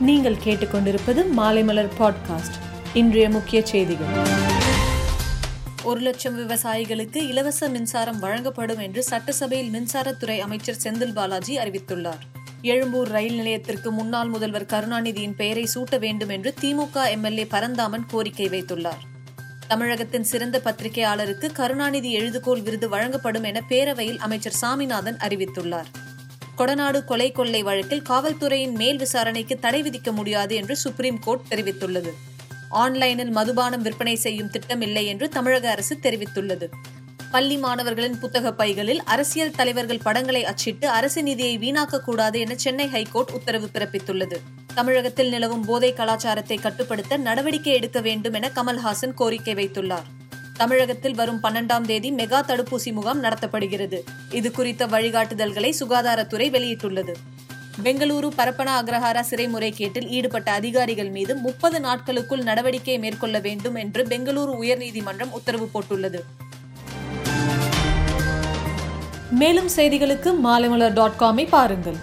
நீங்கள் கேட்டுக்கொண்டிருப்பது மாலைமலர் பாட்காஸ்ட் இன்றைய முக்கிய செய்திகள். ஒரு லட்சம் விவசாயிகளுக்கு இலவச மின்சாரம் வழங்கப்படும் என்று சட்டசபையில் மின்சாரத்துறை அமைச்சர் செந்தில் பாலாஜி அறிவித்துள்ளார். எழும்பூர் ரயில் நிலையத்திற்கு முன்னாள் முதல்வர் கருணாநிதியின் பெயரை சூட்ட வேண்டும் என்று திமுக எம்எல்ஏ பரந்தாமன் கோரிக்கை வைத்துள்ளார். தமிழகத்தின் சிறந்த பத்திரிகையாளருக்கு கருணாநிதி எழுதுகோள் விருது வழங்கப்படும் என பேரவையில் அமைச்சர் சாமிநாதன் அறிவித்துள்ளார். கொடநாடு கொலை கொள்ளை வழக்கில் காவல்துறையின் மேல் விசாரணைக்கு தடை விதிக்க முடியாது என்று சுப்ரீம் கோர்ட் தெரிவித்துள்ளது. ஆன்லைனில் மதுபானம் விற்பனை செய்யும் திட்டம் இல்லை என்று தமிழக அரசு தெரிவித்துள்ளது. பள்ளி மாணவர்களின் புத்தக பைகளில் அரசியல் தலைவர்கள் படங்களை அச்சிட்டு அரசு நிதியை வீணாக்கக்கூடாது என சென்னை ஹைகோர்ட் உத்தரவு பிறப்பித்துள்ளது. தமிழகத்தில் நிலவும் போதை கலாச்சாரத்தை கட்டுப்படுத்த நடவடிக்கை எடுக்க வேண்டும் என கமல்ஹாசன் கோரிக்கை வைத்துள்ளார். தமிழகத்தில் வரும் பன்னெண்டாம் தேதி மெகா தடுப்பூசி முகாம் நடத்தப்படுகிறது. இது குறித்த வழிகாட்டுதல்களை சுகாதாரத்துறை வெளியிட்டுள்ளது. பெங்களூரு பரப்பன அக்ரஹாரா சிறை முறைகேட்டில் ஈடுபட்ட அதிகாரிகள் மீது முப்பது நாட்களுக்குள் நடவடிக்கை மேற்கொள்ள வேண்டும் என்று பெங்களூரு உயர்நீதிமன்றம் உத்தரவு போட்டுள்ளது. மேலும் செய்திகளுக்கு மாலைமலர் டாட் காமை பாருங்கள்.